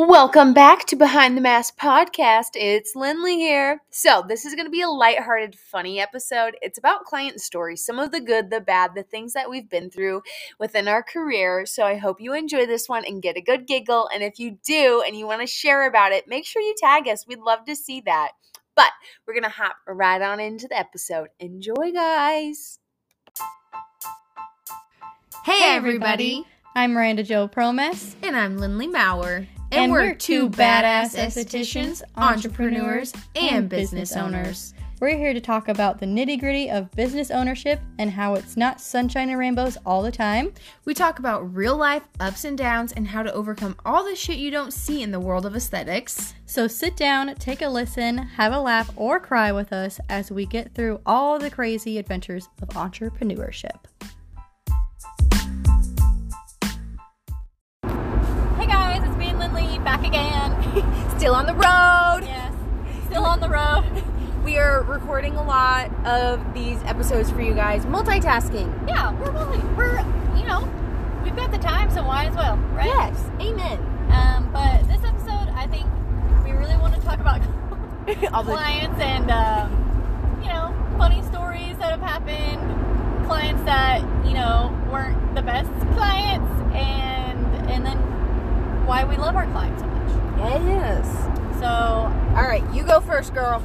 Welcome back to Behind the Mask podcast. It's Lindley here. So, this is going to be a lighthearted, funny episode. It's about client stories, some of the good, the bad, the things that we've been through within our career. So, I hope you enjoy this one and get a good giggle. And if you do and you want to share about it, make sure you tag us. We'd love to see that. But we're going to hop right on into the episode. Enjoy, guys. Hey, everybody. I'm Miranda Joe Promes. And I'm Lindley Maurer. And, and we're two badass estheticians, entrepreneurs, and business owners. We're here to talk about the nitty gritty of business ownership and how it's not sunshine and rainbows all the time. We talk about real life ups and downs and how to overcome all the shit you don't see in the world of aesthetics. So sit down, take a listen, have a laugh, or cry with us as we get through all the crazy adventures of entrepreneurship. Back again. Still on the road. Yes. Still on the road. We are recording a lot of these episodes for you guys. Multitasking. Yeah, we're multi- we're you know we've got the time, so why as well, right? Yes. Amen. Um, but this episode, I think we really want to talk about clients and um, you know funny stories that have happened, clients that you know weren't the best clients, and and then why we love our clients so much. Yes. So, all right, you go first, girl.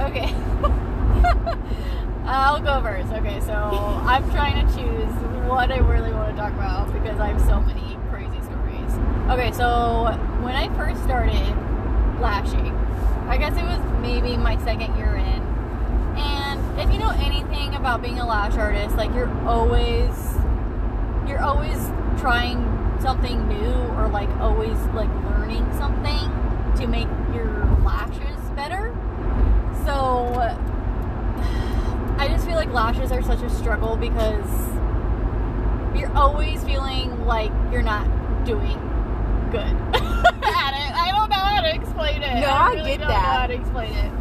Okay. I'll go first. Okay, so I'm trying to choose what I really want to talk about because I have so many crazy stories. Okay, so when I first started lashing, I guess it was maybe my second year in. And if you know anything about being a lash artist, like you're always you're always trying something new or like always like learning something to make your lashes better. So I just feel like lashes are such a struggle because you're always feeling like you're not doing good at it. I don't know how to explain it. No, I, really I get don't that. Know how to explain it.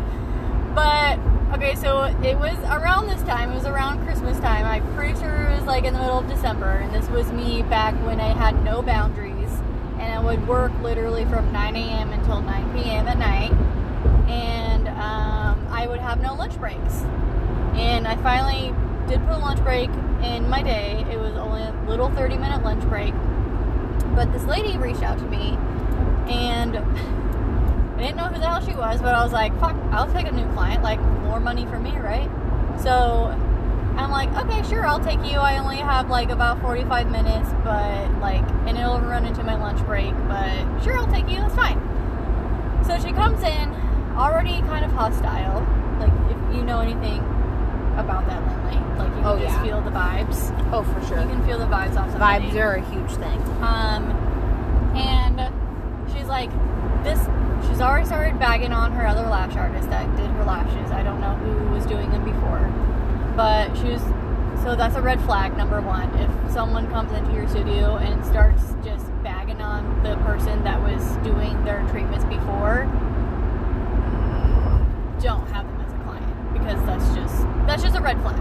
But Okay, so it was around this time. It was around Christmas time. I'm pretty sure it was like in the middle of December, and this was me back when I had no boundaries, and I would work literally from 9 a.m. until 9 p.m. at night, and um, I would have no lunch breaks. And I finally did put a lunch break in my day. It was only a little 30 minute lunch break, but this lady reached out to me, and I didn't know who the hell she was, but I was like, fuck, I'll take a new client. Like, more money for me, right? So I'm like, okay, sure, I'll take you. I only have like about 45 minutes, but like, and it'll run into my lunch break, but sure, I'll take you. That's fine. So she comes in, already kind of hostile. Like, if you know anything about that, Lindley, like you can oh, just yeah. feel the vibes. Oh, for sure. You can feel the vibes off somebody. Vibes are a huge thing. Um, and she's like, this she's already started bagging on her other lash artist that did her lashes. I don't know who was doing them before, but she was. So that's a red flag number one. If someone comes into your studio and starts just bagging on the person that was doing their treatments before, don't have them as a client because that's just that's just a red flag.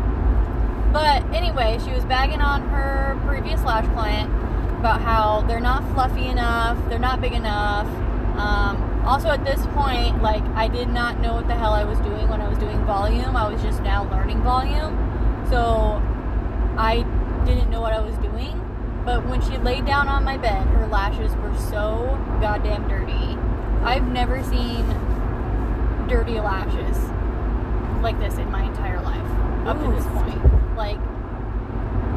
But anyway, she was bagging on her previous lash client about how they're not fluffy enough, they're not big enough. Um, also, at this point, like, I did not know what the hell I was doing when I was doing volume. I was just now learning volume. So, I didn't know what I was doing. But when she laid down on my bed, her lashes were so goddamn dirty. I've never seen dirty lashes like this in my entire life up Ooh. to this point. Like,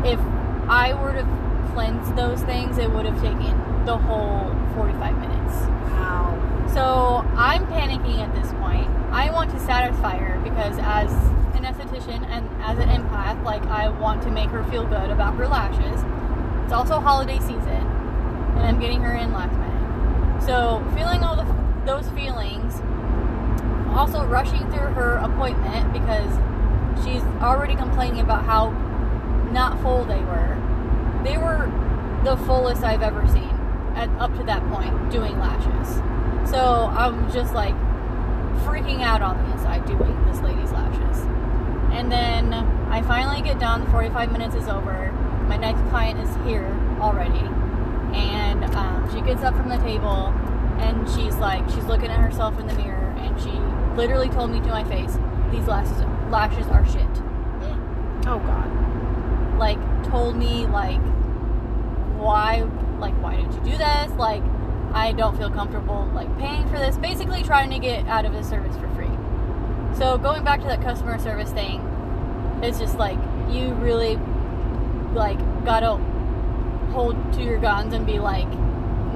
if I were to cleanse those things, it would have taken the whole 45 minutes. Wow. So I'm panicking at this point. I want to satisfy her because as an esthetician and as an empath, like I want to make her feel good about her lashes. It's also holiday season, and I'm getting her in last minute. So feeling all the, those feelings, also rushing through her appointment because she's already complaining about how not full they were. They were the fullest I've ever seen at, up to that point doing lashes. So I'm just like freaking out on the inside doing this lady's lashes. And then I finally get done, the 45 minutes is over. My next client is here already. And um, she gets up from the table and she's like, she's looking at herself in the mirror, and she literally told me to my face, "These lashes, lashes are shit." Oh God. Like, told me like, why, like, why did you do this? Like, I don't feel comfortable like paying for this. Basically, trying to get out of the service for free. So going back to that customer service thing, it's just like you really like gotta hold to your guns and be like,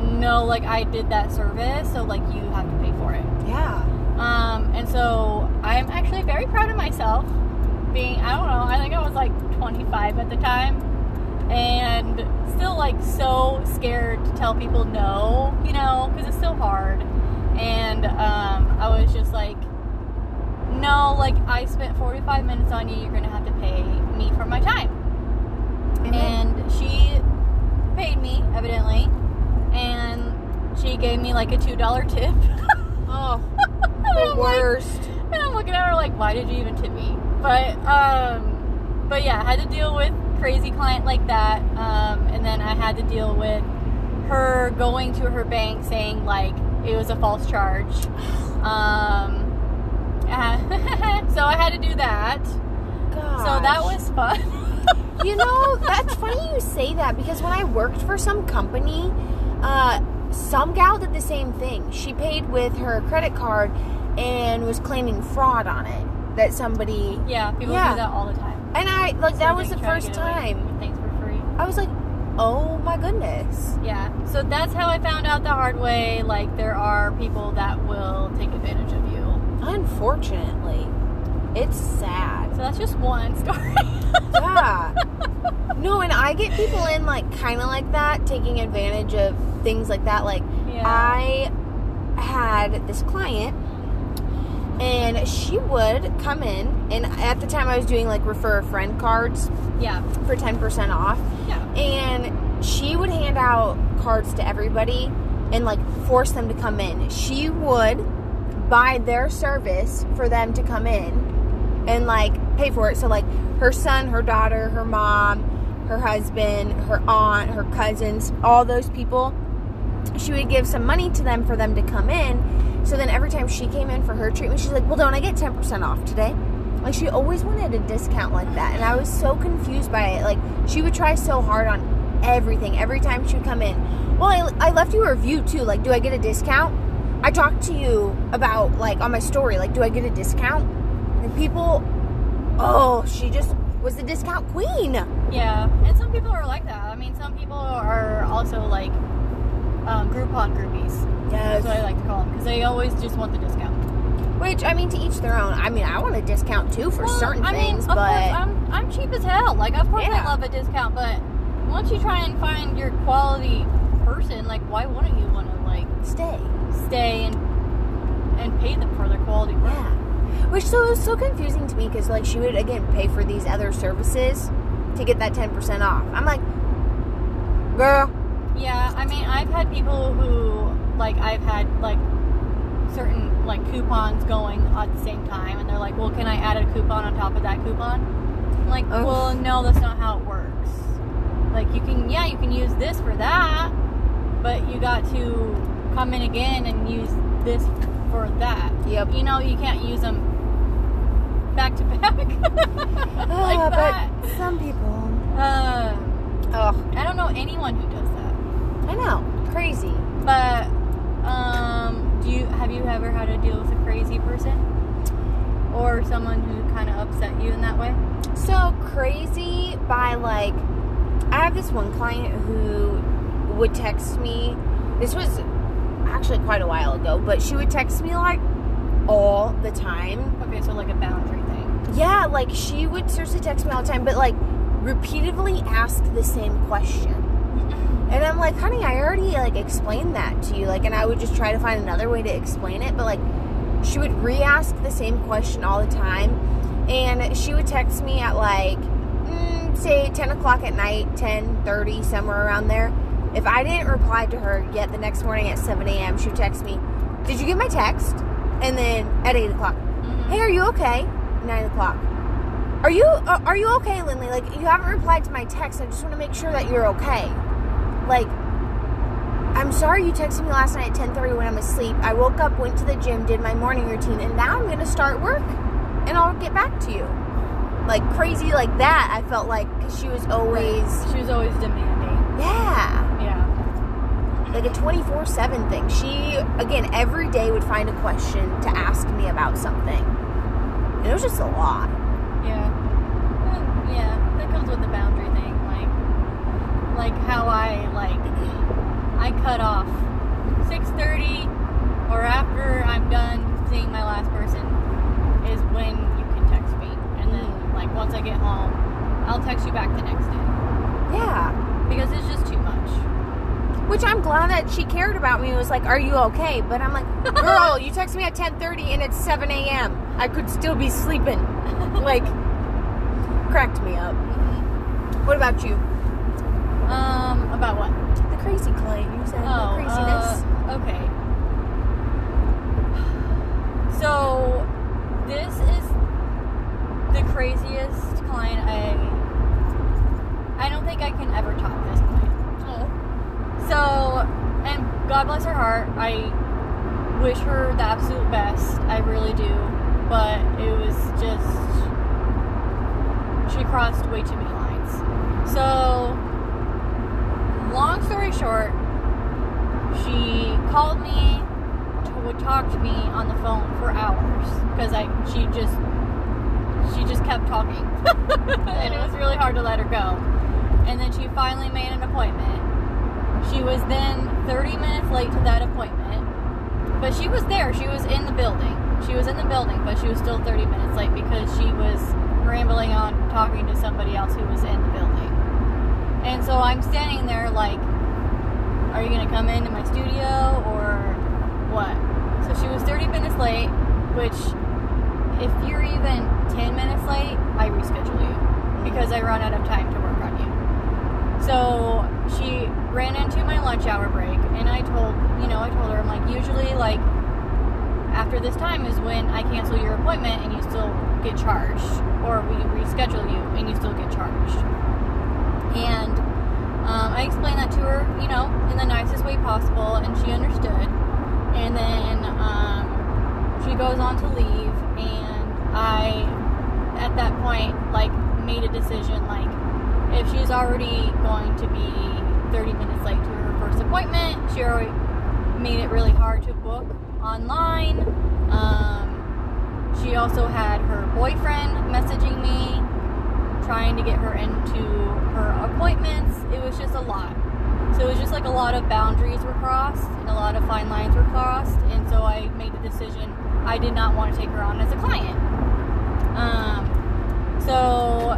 no, like I did that service, so like you have to pay for it. Yeah. Um, and so I'm actually very proud of myself. Being, I don't know, I think I was like 25 at the time, and still like so scared to tell people no, you know, because it's so hard. And um, I was just like, no, like I spent 45 minutes on you. You're gonna have to pay me for my time. And she paid me, evidently, and she gave me like a two dollar tip. oh, the I'm like- worst. and I'm looking at her like, why did you even tip me? But um, but yeah, I had to deal with crazy client like that, um, and then I had to deal with her going to her bank saying like it was a false charge. Um, so I had to do that. So that was fun. You know, that's funny you say that because when I worked for some company, uh, some gal did the same thing. She paid with her credit card and was claiming fraud on it. That somebody yeah, people Yeah. do that all the time. And I like that was the first time. with Things for free. I was like, oh my goodness. Yeah. So that's how I found out the hard way. Like there are people that will take advantage of you. Unfortunately, it's sad. So that's just one story. Yeah. No, and I get people in like kind of like that, taking advantage of things like that. Like Yeah. I had this client, and she would come in, and at the time I was doing like refer a friend cards yeah. for ten percent off, Yeah. and she would hand out cards to everybody and like force them to come in. She would buy their service for them to come in and like pay for it. So like her son, her daughter, her mom, her husband, her aunt, her cousins, all those people, she would give some money to them for them to come in. So then every time she came in for her treatment, she's like, "Well, don't I get 10% off today?" Like she always wanted a discount like that, and I was so confused by it. Like she would try so hard on everything every time she would come in. Well, I, I left you a review too. Like, do I get a discount? I talked to you about like on my story. Like, do I get a discount? And people, oh, she just was the discount queen. Yeah. And some people are like that. I mean, some people are also like um, Groupon groupies. Yeah. That's what I like to call them because they always just want the discount. Which I mean, to each their own. I mean, I want a discount too for Well, certain I mean, things, of but course, I'm I'm cheap as hell. Like, of course, Yeah. I love a discount, but once you try and find your quality person, like, why wouldn't you want to like stay. stay and and pay them for their quality work? Yeah. Which so it was so confusing to me because like she would again pay for these other services to get that ten percent off. I'm like, girl, Yeah, I mean, I've had people who, like, I've had, like, certain, like, coupons going at the same time, and they're like, well, can I add a coupon on top of that coupon? I'm like, Oh. well, no, that's not how it works. Like, you can, yeah, you can use this for that, but you got to come in again and use this for that. Yep. You know, you can't use them back to back. like Ah, that. but some people, Um, oh, I don't know anyone who does. I know, crazy. But um, do you have you ever had to deal with a crazy person or someone who kind of upset you in that way? So crazy by like, I have this one client who would text me. This was actually quite a while ago, but she would text me like all the time. Okay, so like a boundary thing. Yeah, like she would seriously text me all the time, but like repeatedly ask the same question. And I'm like, honey, I already like explained that to you. Like, and I would just try to find another way to explain it, but like, she would re-ask the same question all the time, and she would text me at like, mm, say 10 o'clock at night, 10:30, somewhere around there. If I didn't reply to her yet the next morning at 7 a.m., she would text me, "Did you get my text?" And then at 8 o'clock, "Hey, are you okay?" 9 o'clock. Are you uh, are you okay, Lindley? Like you haven't replied to my text. I just want to make sure that you're okay. Like I'm sorry you texted me last night at 10:30 when I'm asleep. I woke up, went to the gym, did my morning routine, and now I'm gonna start work, and I'll get back to you. Like crazy, like that. I felt like 'cause she was always, She was always demanding. yeah, Yeah. like a 24/7 thing. She again every day would find a question to ask me about something. And it was just a lot. Yeah. Yeah, that comes with the boundary thing. Like, like how I like, I cut off 6:30 or after I'm done seeing my last person is when you can text me, and then mm. like once I get home, I'll text you back the next day Yeah. because it's just too much. Which I'm glad that she cared about me and was like, Are you okay? But I'm like, Girl, you text me at 10:30 and it's 7 a.m. I could still be sleeping. like cracked me up. What about you? Um, about what? The crazy client you said Oh, the craziness. uh, okay. So, this is the craziest client I. I don't think I can ever top this client. oh. So, and God bless her heart. I wish her the absolute best. I really do. But it was just. She crossed way too many lines. So, long story short, she called me, to, would talk to me on the phone for hours because I she just she just kept talking, and it was really hard to let her go. And then she finally made an appointment. She was then 30 minutes late to that appointment, but she was there. She was in the building. She was in the building, but she was still 30 minutes late because she was rambling on talking to somebody else who was in the building. And so I'm standing there like, are you gonna come into my studio or what? So she was 30 minutes late, which if you're even 10 minutes late, I reschedule you because I run out of time to work on you. So she ran into my lunch hour break and I told, you know, I told her, I'm like, usually like after this time is when I cancel your appointment and you still get charged or we reschedule you and you still get charged. And um, I explained that to her, you know, in the nicest way possible, and she understood. And then um, she goes on to leave, and I, at that point, like, made a decision, like, if she's already going to be 30 minutes late to her first appointment, she already made it really hard to book online. Um, she also had her boyfriend messaging me trying to get her into her appointments. It was just a lot. So it was just like a lot of boundaries were crossed and a lot of fine lines were crossed. And so I made the decision I did not want to take her on as a client. Um, so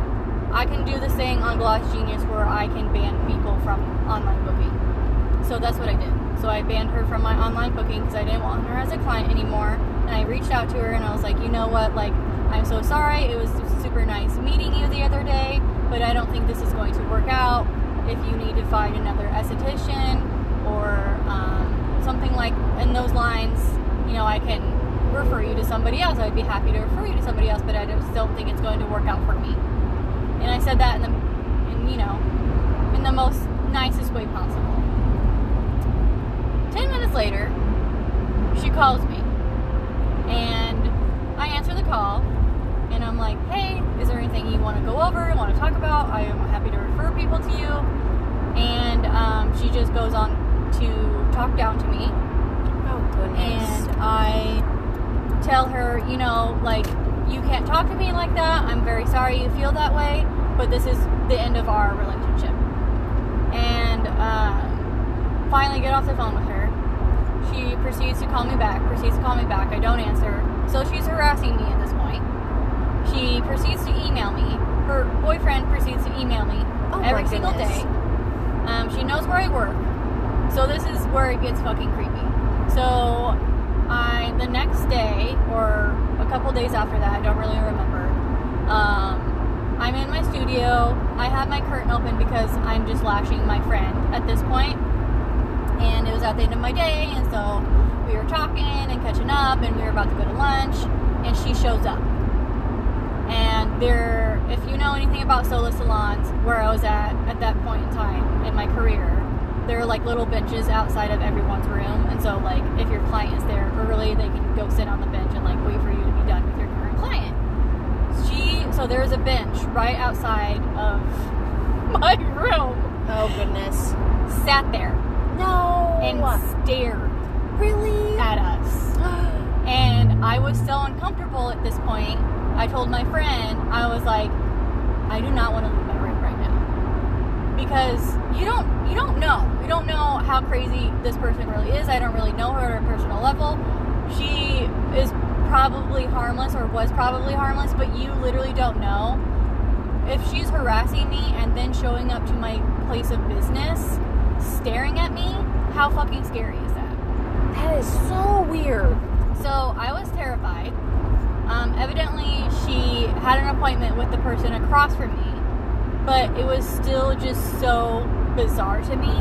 I can do this thing on GlossGenius where I can ban people from online booking. So that's what I did. So I banned her from my online booking because I didn't want her as a client anymore. And I reached out to her and I was like, you know what, like, I'm so sorry. It was super nice meeting you the other day, but I don't think this is going to work out. If you need to find another esthetician or um, something like in those lines, you know, I can refer you to somebody else. I'd be happy to refer you to somebody else, but I just don't think it's going to work out for me. And I said that in the, in, you know, in the most nicest way possible. Ten minutes later, she calls me, and I answer the call, and I'm like, "Hey, is there anything you want to go over? Want to talk about? I am happy to refer people to you." And um, she just goes on to talk down to me, Oh goodness. and I tell her, you know, like, you can't talk to me like that. I'm very sorry you feel that way, but this is the end of our relationship. And uh, finally get off the phone with her. She proceeds to call me back, proceeds to call me back. I don't answer. So she's harassing me at this point. She proceeds to email me. Her boyfriend proceeds to email me Oh every single day. Um, she knows where I work. So this is where it gets fucking creepy. So I the next day or a couple days after that, I don't really remember. Um, I'm in my studio. I have my curtain open because I'm just lashing my friend at this point. And it was at the end of my day, and so we were talking and catching up, and we were about to go to lunch, and she shows up. There, if you know anything about solo salons, where I was at at that point in time in my career, there are like little benches outside of everyone's room, and so like if your client is there early, they can go sit on the bench and like wait for you to be done with your current client. She so there's a bench right outside of my room. Oh goodness. Sat there No. and stared really? at us. And I was so uncomfortable at this point. I told my friend, I was like, I do not want to leave my room right now. Because you don't you don't know. You don't know how crazy this person really is. I don't really know her at a personal level. She is probably harmless or was probably harmless, but you literally don't know. If she's harassing me and then showing up to my place of business, staring at me, how fucking scary is that? that is so weird. So I was terrified. Um, evidently, she had an appointment with the person across from me, but it was still just so bizarre to me.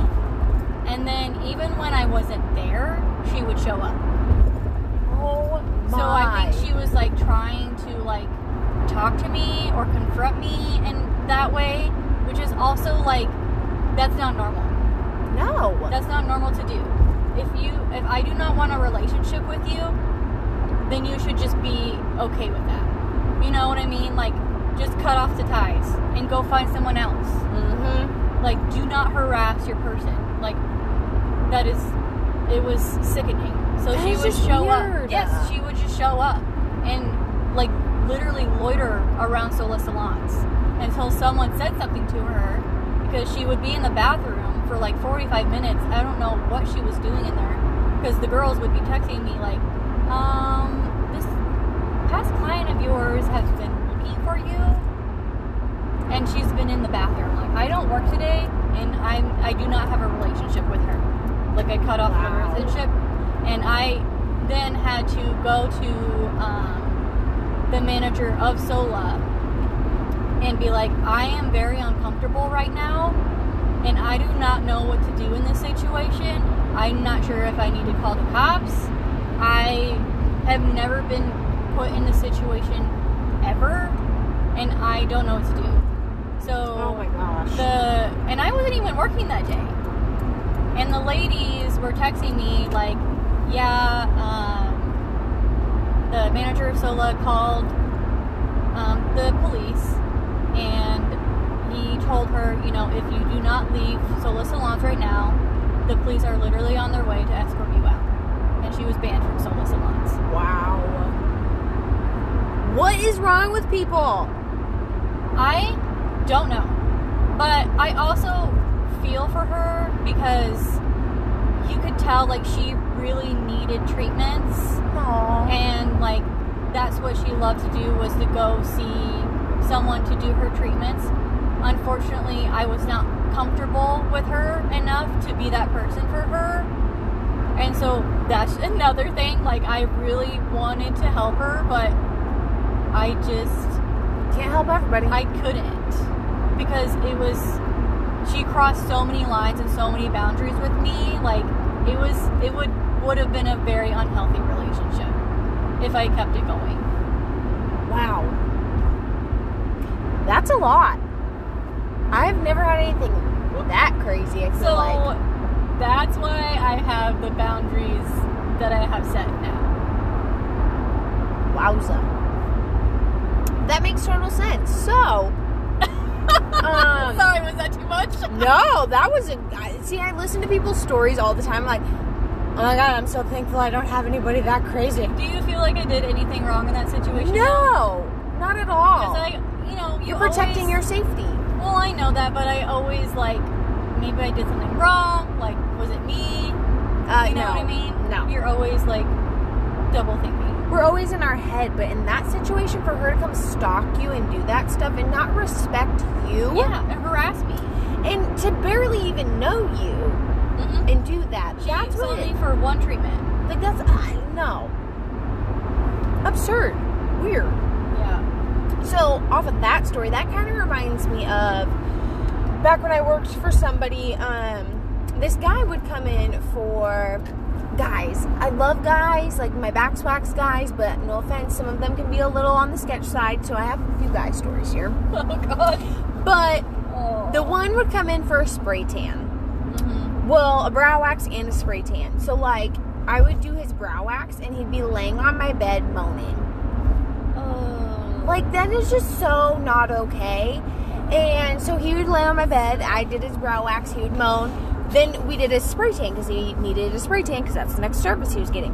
And then, even when I wasn't there, she would show up. Oh my. So I think she was like trying to like talk to me or confront me in that way, which is also like that's not normal. No. That's not normal to do. If you if I do not want a relationship with you, then you should just be okay with that. You know what I mean? Like just cut off the ties and go find someone else. mm-hmm. Like do not harass your person. Like that is it was sickening. So That she would show weird. up. Yes, she would just show up and like literally loiter around Sola salons until someone said something to her because she would be in the bathroom for like 45 minutes. I don't know what she was doing in there because the girls would be texting me like, um, past client of yours has been looking for you and she's been in the bathroom. Like, I don't work today and I'm I do not have a relationship with her. Like I cut off Wow. the relationship and I then had to go to um, the manager of Sola and be like, I am very uncomfortable right now, and I do not know what to do in this situation. I'm not sure if I need to call the cops. I have never been put in this situation ever, and I don't know what to do. So Oh my gosh. the and I wasn't even working that day. And the ladies were texting me like, yeah, um, the manager of Sola called um, the police and he told her, you know, if you do not leave Sola Salons right now, the police are literally on their way to escort you out. And she was banned from Sola Salons. wow. What is wrong with people? I don't know. But I also feel for her because you could tell like she really needed treatments Aww. and like that's what she loved to do was to go see someone to do her treatments. Unfortunately, I was not comfortable with her enough to be that person for her. And so that's another thing. Like I really wanted to help her, but I just Can't help everybody. I couldn't because it was she crossed so many lines and so many boundaries with me. Like it was it would would have been a very unhealthy relationship if I kept it going. wow. That's a lot. I've never had anything that crazy. I feel So like. that's why I have the boundaries that I have set now. Wowza. That makes total sense. So. um, Sorry, was that too much? No, that was a. I- See, I listen to people's stories all the time. Like, oh my god, I'm so thankful I don't have anybody that crazy. Do you feel like I did anything wrong in that situation? No, not at all. Because I, you know, you You're protecting always- your safety. Well, I know that, but I always like maybe I did something wrong. Like, was it me? Uh, You know no, what I mean? No, You're always like double thinking. We're always in our head, but in that situation, for her to come stalk you and do that stuff and not respect you, Yeah, and harass me. and to barely even know you Mm-hmm. and do that, She that's me for one treatment. like that's I no. Absurd, weird. Yeah. So, off of that story, that kind of reminds me of back when I worked for somebody. Um, this guy would come in for guys. I love guys, like my back wax guys, but no offense, some of them can be a little on the sketch side. So I have a few guy stories here. Oh God. But Oh. the one would come in for a spray tan. Mhm. Well, a brow wax and a spray tan. So like I would do his brow wax and he'd be laying on my bed moaning. Oh. Like that is just so not okay. And so he would lay on my bed. I did his brow wax. He would moan. Then we did a spray tan because he needed a spray tan because that's the next service he was getting.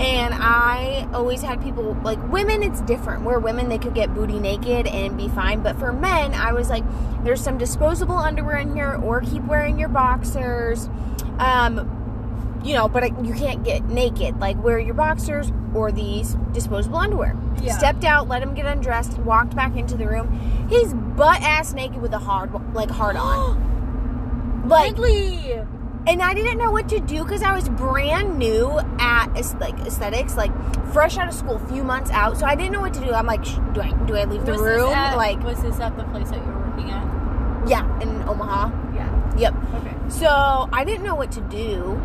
And I always had people like women. It's different. Where women they could get booty naked and be fine, but for men, I was like, there's some disposable underwear in here, or keep wearing your boxers. Um, you know, but you can't get naked. Like wear your boxers or these disposable underwear. Yeah. Stepped out, let him get undressed, walked back into the room. He's butt ass naked with a hard like hard on. Like Ridley. and I didn't know what to do because I was brand new at like aesthetics, like fresh out of school, few months out. So I didn't know what to do. I'm like, do I do I leave the was room? This at, like, was this at the place that you were working at? yeah, in Omaha. Yeah. Yep. Okay. So I didn't know what to do.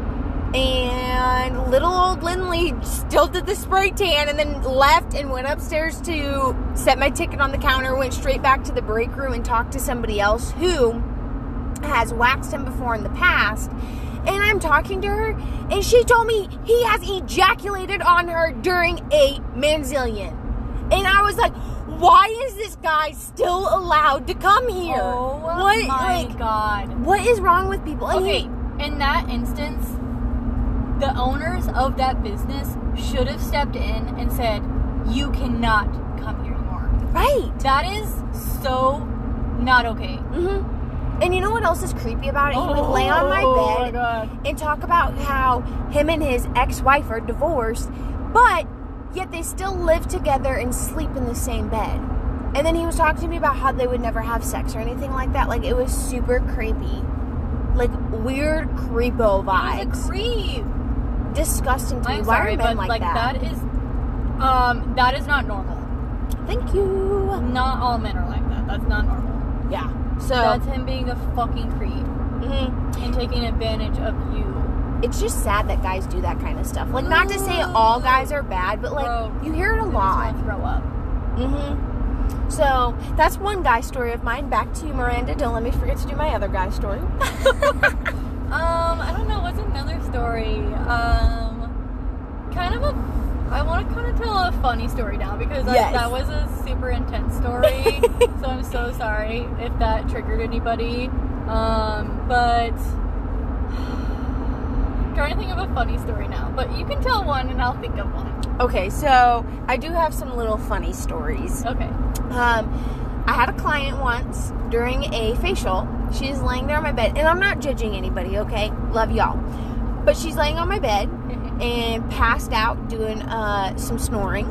And little old Lindley still did the spray tan and then left and went upstairs to set my ticket on the counter, went straight back to the break room and talked to somebody else who has waxed him before in the past. And I'm talking to her, and she told me he has ejaculated on her during a manzilian. And I was like, why is this guy still allowed to come here? Oh what, my like, god. what is wrong with people? And Okay, he- in that instance, the owners of that business should have stepped in and said, "You cannot come here anymore." right. That is so not okay. hmm And you know what else is creepy about it? He would lay on my Oh my bed and talk about how him and his ex-wife are divorced, but yet they still live together and sleep in the same bed. And then he was talking to me about how they would never have sex or anything like that. Like it was super creepy. Like weird creepo He's a vibes. creep. Disgusting to me. I'm Why sorry, are men like, like that? that is, um, that is not normal. Thank you. Not all men are like that. That's not normal. So That's him being a fucking creep mhm. and taking advantage of you. it's just sad that guys do that kind of stuff. Like not to say all guys are bad, but like Bro, you hear it a lot. throw up. Mm-hmm. So that's one guy story of mine. Back to you, Miranda. Don't let me forget to do my other guy story. Um, I don't know. What's another story? Um, kind of a. I want to kind of tell a funny story now because I- that was a super intense story. so I'm so sorry if that triggered anybody. Um, but trying to think of a funny story now. But you can tell one, and I'll think of one. okay, so I do have some little funny stories. Okay. Um, I had a client once during a facial. She's laying there on my bed, and I'm not judging anybody. Okay, love y'all, but she's laying on my bed and passed out doing uh, some snoring.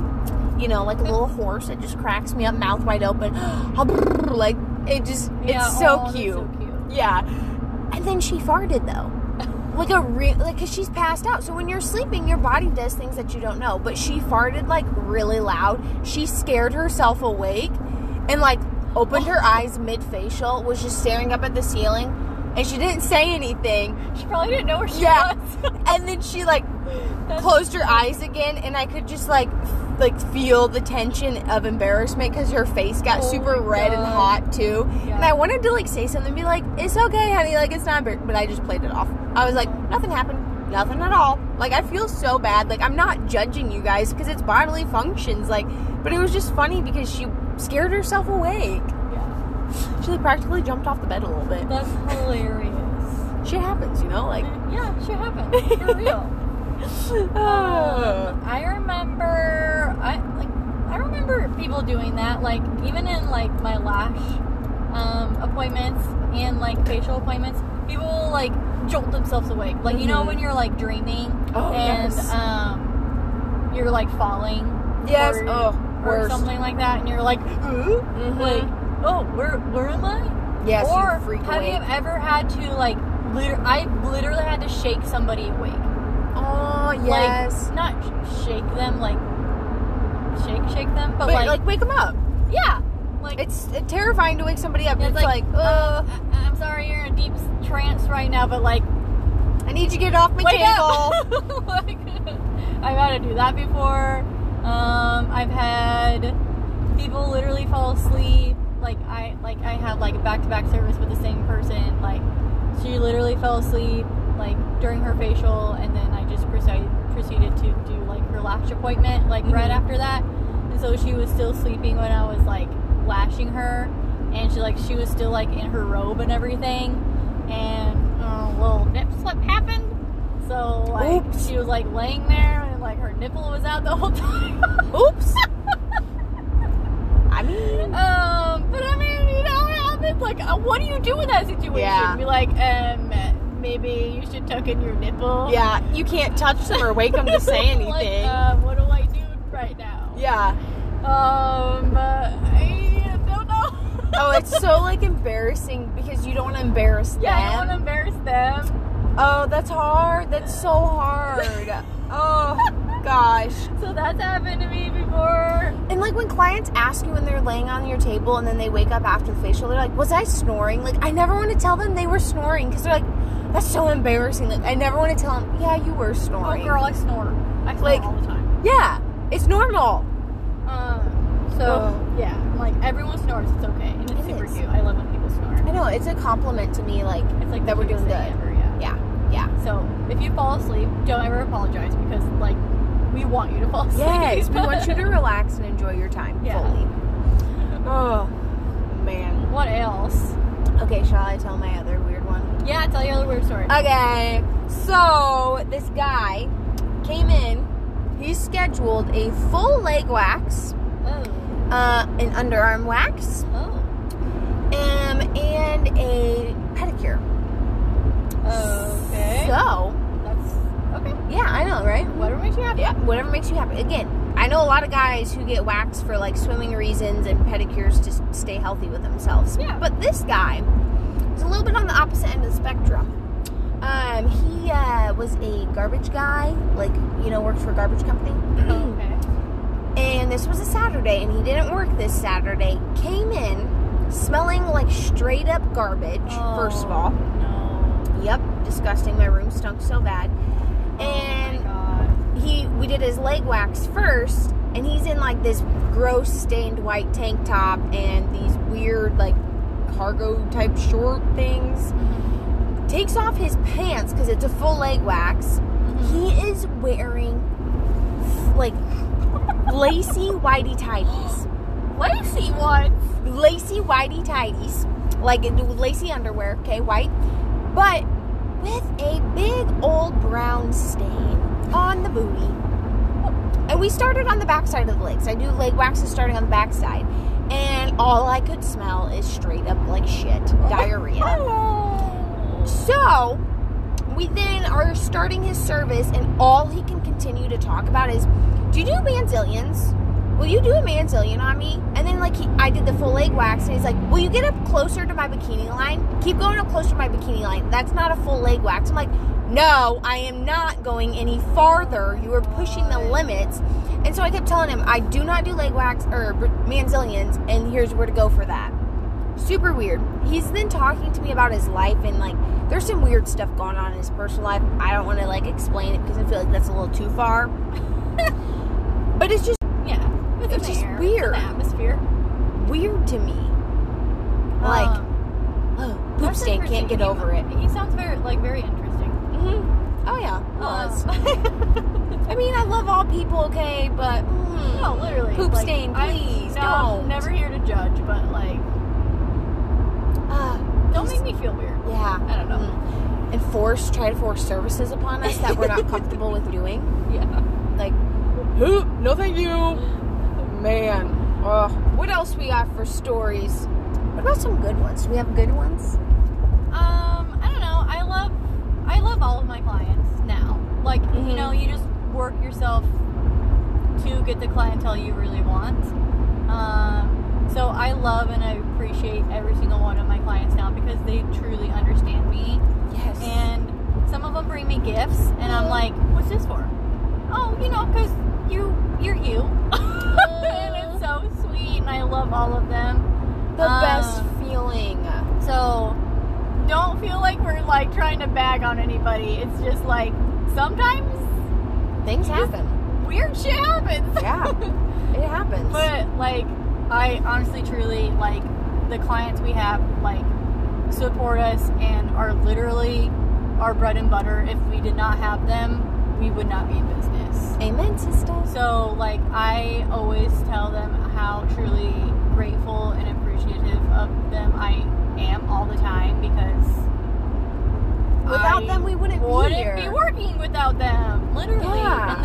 You know, like a little horse. It just cracks me up, mouth wide open. like it just, Yeah, it's so that's cute. so cute. Yeah. And then she farted though. Like a real, like, cause she's passed out. So when you're sleeping, your body does things that you don't know. But she farted like really loud. She scared herself awake and like opened her eyes mid facial, was just staring up at the ceiling. And she didn't say anything. She probably didn't know where she Yeah. was. And then she like closed her eyes again. And I could just like, f- like feel the tension of embarrassment because her face got Oh super red and hot too. Yeah. And I wanted to like say something, be like, "It's okay, honey. Like it's not," embar-" but I just played it off. I was like, "Nothing happened. Nothing at all." Like I feel so bad. Like I'm not judging you guys because it's bodily functions. Like, but it was just funny because she scared herself awake. Yeah. She like, practically jumped off the bed a little bit. That's hilarious. Shit happens, you know. Like, Yeah, shit happens. For real. Um, I remember, I like, I remember people doing that. Like, even in like my lash um, appointments and like facial appointments, people will like jolt themselves awake. Like, you know, Mhm. when you're like dreaming Oh, and yes. um, you're like falling. yes. or, oh, or worst. something like that, and you're like, ooh, Mhm. like, oh, where where am I? Yes. or you have awake. you ever had to like? Liter- I literally had to shake somebody awake. Oh yes. Like, not shake them, like shake, shake them, but, but like, like, wake them up. yeah, like It's terrifying to wake somebody up. it's It's, like, uh, I- I'm sorry, you're in a deep trance right now, but like, I need you to get off my wake table. up. like, I've had to do that before. Um, I've had people literally fall asleep. Like I, like I had like a back-to-back service with the same person. Like she literally fell asleep like during her facial, and then I just proceeded proceeded to do like her lash appointment like right Mhm. after that. And so she was still sleeping when I was like lashing her, and she like she was still like in her robe and everything, and uh, a little nip slip happened. So like Oops. she was like laying there, and like her nipple was out the whole time. Oops. I mean, Um, but I mean, you know, it happens. Like, uh, what do you do in that situation? Yeah. Be like, um, maybe you should tuck in your nipple. yeah, you can't touch them or wake them to say anything. like, uh, what do I do right now? yeah. Um, uh, I don't know. Oh, it's so like embarrassing because you don't want to embarrass them. yeah, I don't want to embarrass them. Oh, that's hard. That's so hard. oh gosh. So that's happened to me before. And like when clients ask you when they're laying on your table and then they wake up after the facial, they're like, "Was I snoring?" Like I never want to tell them they were snoring because they're like, "That's so embarrassing." Like I never want to tell him. "Yeah, you were snoring. Oh, snoring." girl, I snore. I snore Like- all the time. Yeah, it's normal. Um, so yeah, like everyone snores. It's okay, and it's It super is. cute. I love when people snore. I know it's a compliment to me. Like It's like that we're doing good. Ever, yeah. Yeah, yeah. So if you fall asleep, don't ever apologize because like we want you to fall asleep. Yes, we want you to relax and enjoy your time Yeah. fully. Oh man. What else? Okay, shall I tell my other weird? Yeah, tell your other weird story. Okay, so this guy came in. He scheduled a full leg wax, oh. uh, an underarm wax, Oh. um, and a pedicure. Okay. So, That's okay. yeah, I know, right? Whatever makes you happy. Yeah, whatever makes you happy. Again, I know a lot of guys who get waxed for like swimming reasons and pedicures to stay healthy with themselves. Yeah. But this guy is a little bit on the opposite end of the spectrum. Um, he uh, was a garbage guy, like you know, worked for a garbage company. Okay. and this was a Saturday, and he didn't work this Saturday. Came in smelling like straight up garbage. First of all, No. yep, disgusting. My room stunk so bad. oh And he we did his leg wax first and he's in like this gross stained white tank top and these weird like cargo type short things takes off his pants because it's a full leg wax. Mm-hmm. He is wearing like lacy whitey tighties. Lacy ones. lacy whitey tighties like lacy underwear okay white but with a big old brown stain on the booty. And we started on the backside of the legs. I do leg waxes starting on the backside and all i could smell is straight up like shit diarrhea so we then are starting his service, and all he can continue to talk about is, "Do you do manzilians? Will you do a manzilian on me?" And then like he, I did the full leg wax, and he's like, "Will you get up closer to my bikini line? Keep going up closer to my bikini line. That's not a full leg wax." I'm like, "No, I am not going any farther. You are pushing the limits." And so I kept telling him, "I do not do leg wax or manzilians, and here's where to go for that." super weird. He's then talking to me about his life and like there's some weird stuff going on in his personal life. I don't want to like explain it because I feel like that's a little too far. but it's just Yeah. It's, It's just air. weird. It's atmosphere. weird to me. Like, Um, oh, poop stain, can't get over it. He sounds very like very interesting. Hmm Oh yeah, it was. Um, I mean, I love all people, okay, but mm, no, literally. Poop like, stain, I'm- please, no, I'm don't. never here to judge, but like, ah, don't just- make me feel weird. yeah. I don't know. Mm. And force, try to force services upon us that we're not comfortable with doing. Yeah. Like, Hoop, no, thank you. Man, ugh. What else we got for stories? What about some good ones? Do we have good ones? Um, I don't know. I love, I love all of my clients now. Like, Mhm. you know, you just work yourself to get the clientele you really want. Um, so I love and I appreciate every single one of my clients now because they truly understand me. Yes. And some of them bring me gifts, and I'm like, "What's this for?" Oh, you know, because you, you're you. and it's so sweet, and I love all of them. the um, best feeling. So don't feel like we're like trying to bag on anybody. It's just like sometimes Things happen. weird shit happens. Yeah. It happens. but like I honestly truly like the clients we have like support us and are literally our bread and butter. If we did not have them, we would not be in business. Amen, sister. So, like, I always tell them how truly grateful and appreciative of them I am all the time because Without I them, we wouldn't, wouldn't be here. be working without them, literally. Yeah. And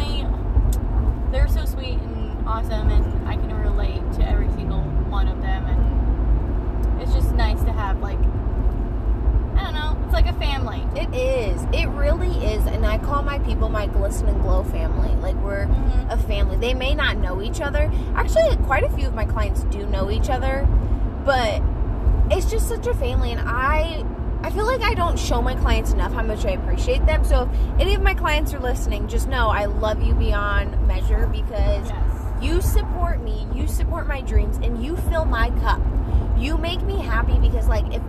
they, they're so sweet and awesome, and I can relate to every single one of them. And it's just nice to have like, I don't know, it's like a family. It is. It really is. And I call my people my glisten and glow family. Like we're Mhm. a family. They may not know each other. Actually, quite a few of my clients do know each other, but it's just such a family and I I feel like I don't show my clients enough how much I appreciate them. So if any of my clients are listening, just know I love you beyond measure because Yes. you support me, you support my dreams, and you fill my cup. You make me happy because, like, if,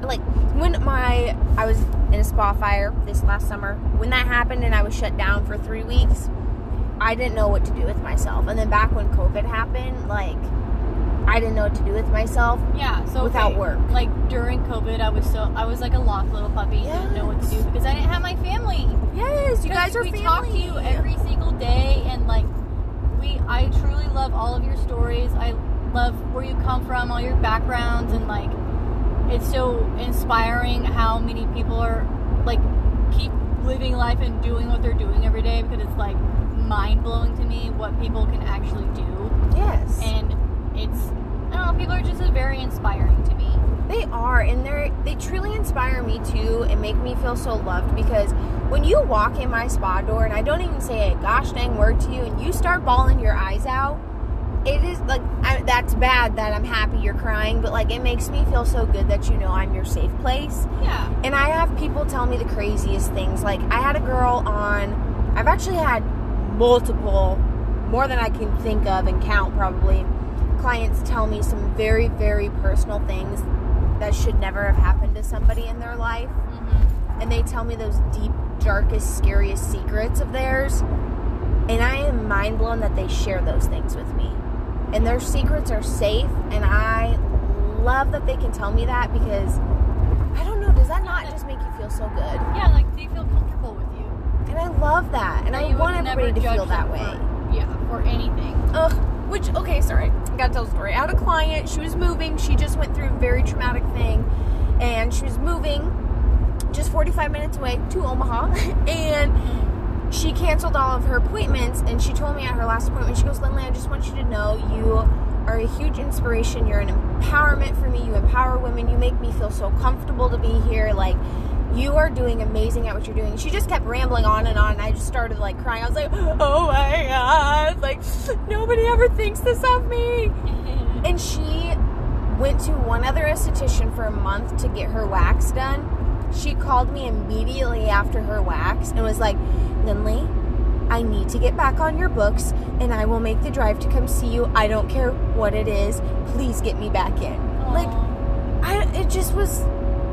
like, when my, I was in a spa fire this last summer, when that happened and I was shut down for three weeks, I didn't know what to do with myself. And then back when COVID happened, like, I didn't know what to do with myself. Yeah, so Without okay, work. Like during COVID, I was so I was like a lost little puppy, and didn't know what to do because I didn't have my family. Yes, you guys are we family. talk to you every single day, and like we, I truly love all of your stories. I love where you come from, all your backgrounds, and like it's so inspiring how many people are like keep living life and doing what they're doing every day because it's like mind blowing to me what people can actually do, Yes. and it's I don't know, people are just uh, very inspiring to me. They are, and they're they truly inspire me too, and make me feel so loved. Because when you walk in my spa door, and I don't even say a gosh dang word to you, and you start bawling your eyes out, it is like I, that's bad that I'm happy you're crying, but like it makes me feel so good that you know I'm your safe place. Yeah. And I have people tell me the craziest things. Like I had a girl on. I've actually had multiple, more than I can think of and count probably. Clients tell me some very, very personal things that should never have happened to somebody in their life. hmm And they tell me those deep, darkest, scariest secrets of theirs. And I am mind blown that they share those things with me. And their secrets are safe. And I love that they can tell me that because I don't know, does that not just make you feel so good? Yeah, like they feel comfortable with you. And I love that. And That I want everybody to feel that way. For, yeah, for anything. Ugh. Which, okay, sorry. I gotta tell the story. I had a client. She was moving. She just went through a very traumatic thing. And she was moving just 45 minutes away to Omaha. and she canceled all of her appointments. And she told me at her last appointment, she goes, Lindley, I just want you to know you are a huge inspiration. You're an empowerment for me. You empower women. You make me feel so comfortable to be here. Like, you are doing amazing at what you're doing. She just kept rambling on and on, and I just started like crying. I was like, oh my god, like nobody ever thinks this of me. And she went to one other esthetician for a month to get her wax done. She called me immediately after her wax and was like, Lindley, I need to get back on your books and I will make the drive to come see you. I don't care what it is. Please get me back in. Like, I, it just was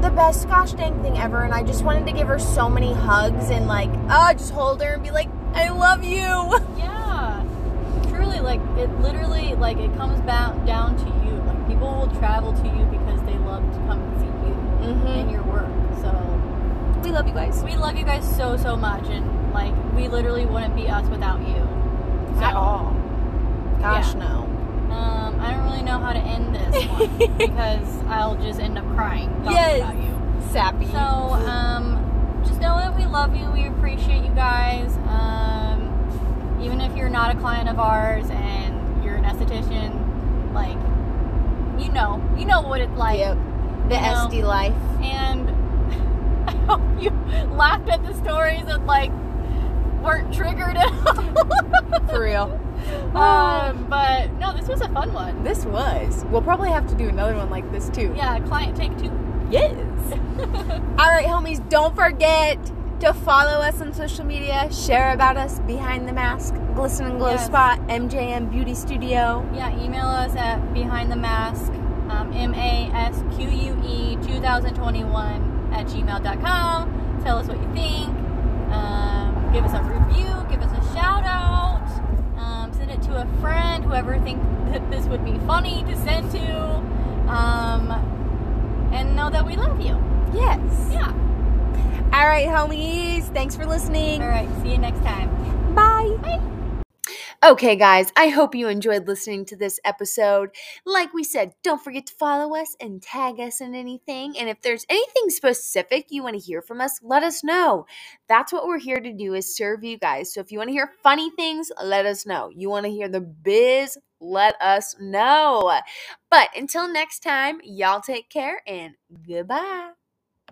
the best gosh dang thing ever, and I just wanted to give her so many hugs and like, ah, just hold her and be like, I love you. yeah, truly, like it literally, like it comes back down to you. Like people will travel to you because they love to come and see you Mm-hmm. and your work. So We love you guys. we love you guys so so much, and like we literally wouldn't be us without you. So, At all. Gosh, Yeah. no. I don't really know how to end this one because I'll just end up crying talking Yes. about you. Sappy. So, um, just know that we love you. We appreciate you guys. Um, even if you're not a client of ours and you're an esthetician, like, you know, you know what it's like. yep. The you know. SD life. And I hope you laughed at the stories and, like, weren't triggered at all. For real. um, but no, this was a fun one. This was. We'll probably have to do another one like this too. Yeah, client take two. Yes. All right, homies, don't forget to follow us on social media, share about us behind the mask, glisten and glow Yes. spot, MJM Beauty Studio. Yeah, email us at behind the mask, um, M A S Q U E 2021 at gmail.com. Tell us what you think. Um, give us a review. Give us a shout out. Um, send it to a friend, whoever thinks that this would be funny to send to. Um, and know that we love you. Yes. Yeah. All right, homies. Thanks for listening. All right, see you next time. Bye. Bye. Okay, guys, I hope you enjoyed listening to this episode. Like we said, don't forget to follow us and tag us in anything. And if there's anything specific you want to hear from us, let us know. That's what we're here to do is serve you guys. So if you want to hear funny things, let us know. You want to hear the biz, let us know. But until next time, y'all take care and goodbye.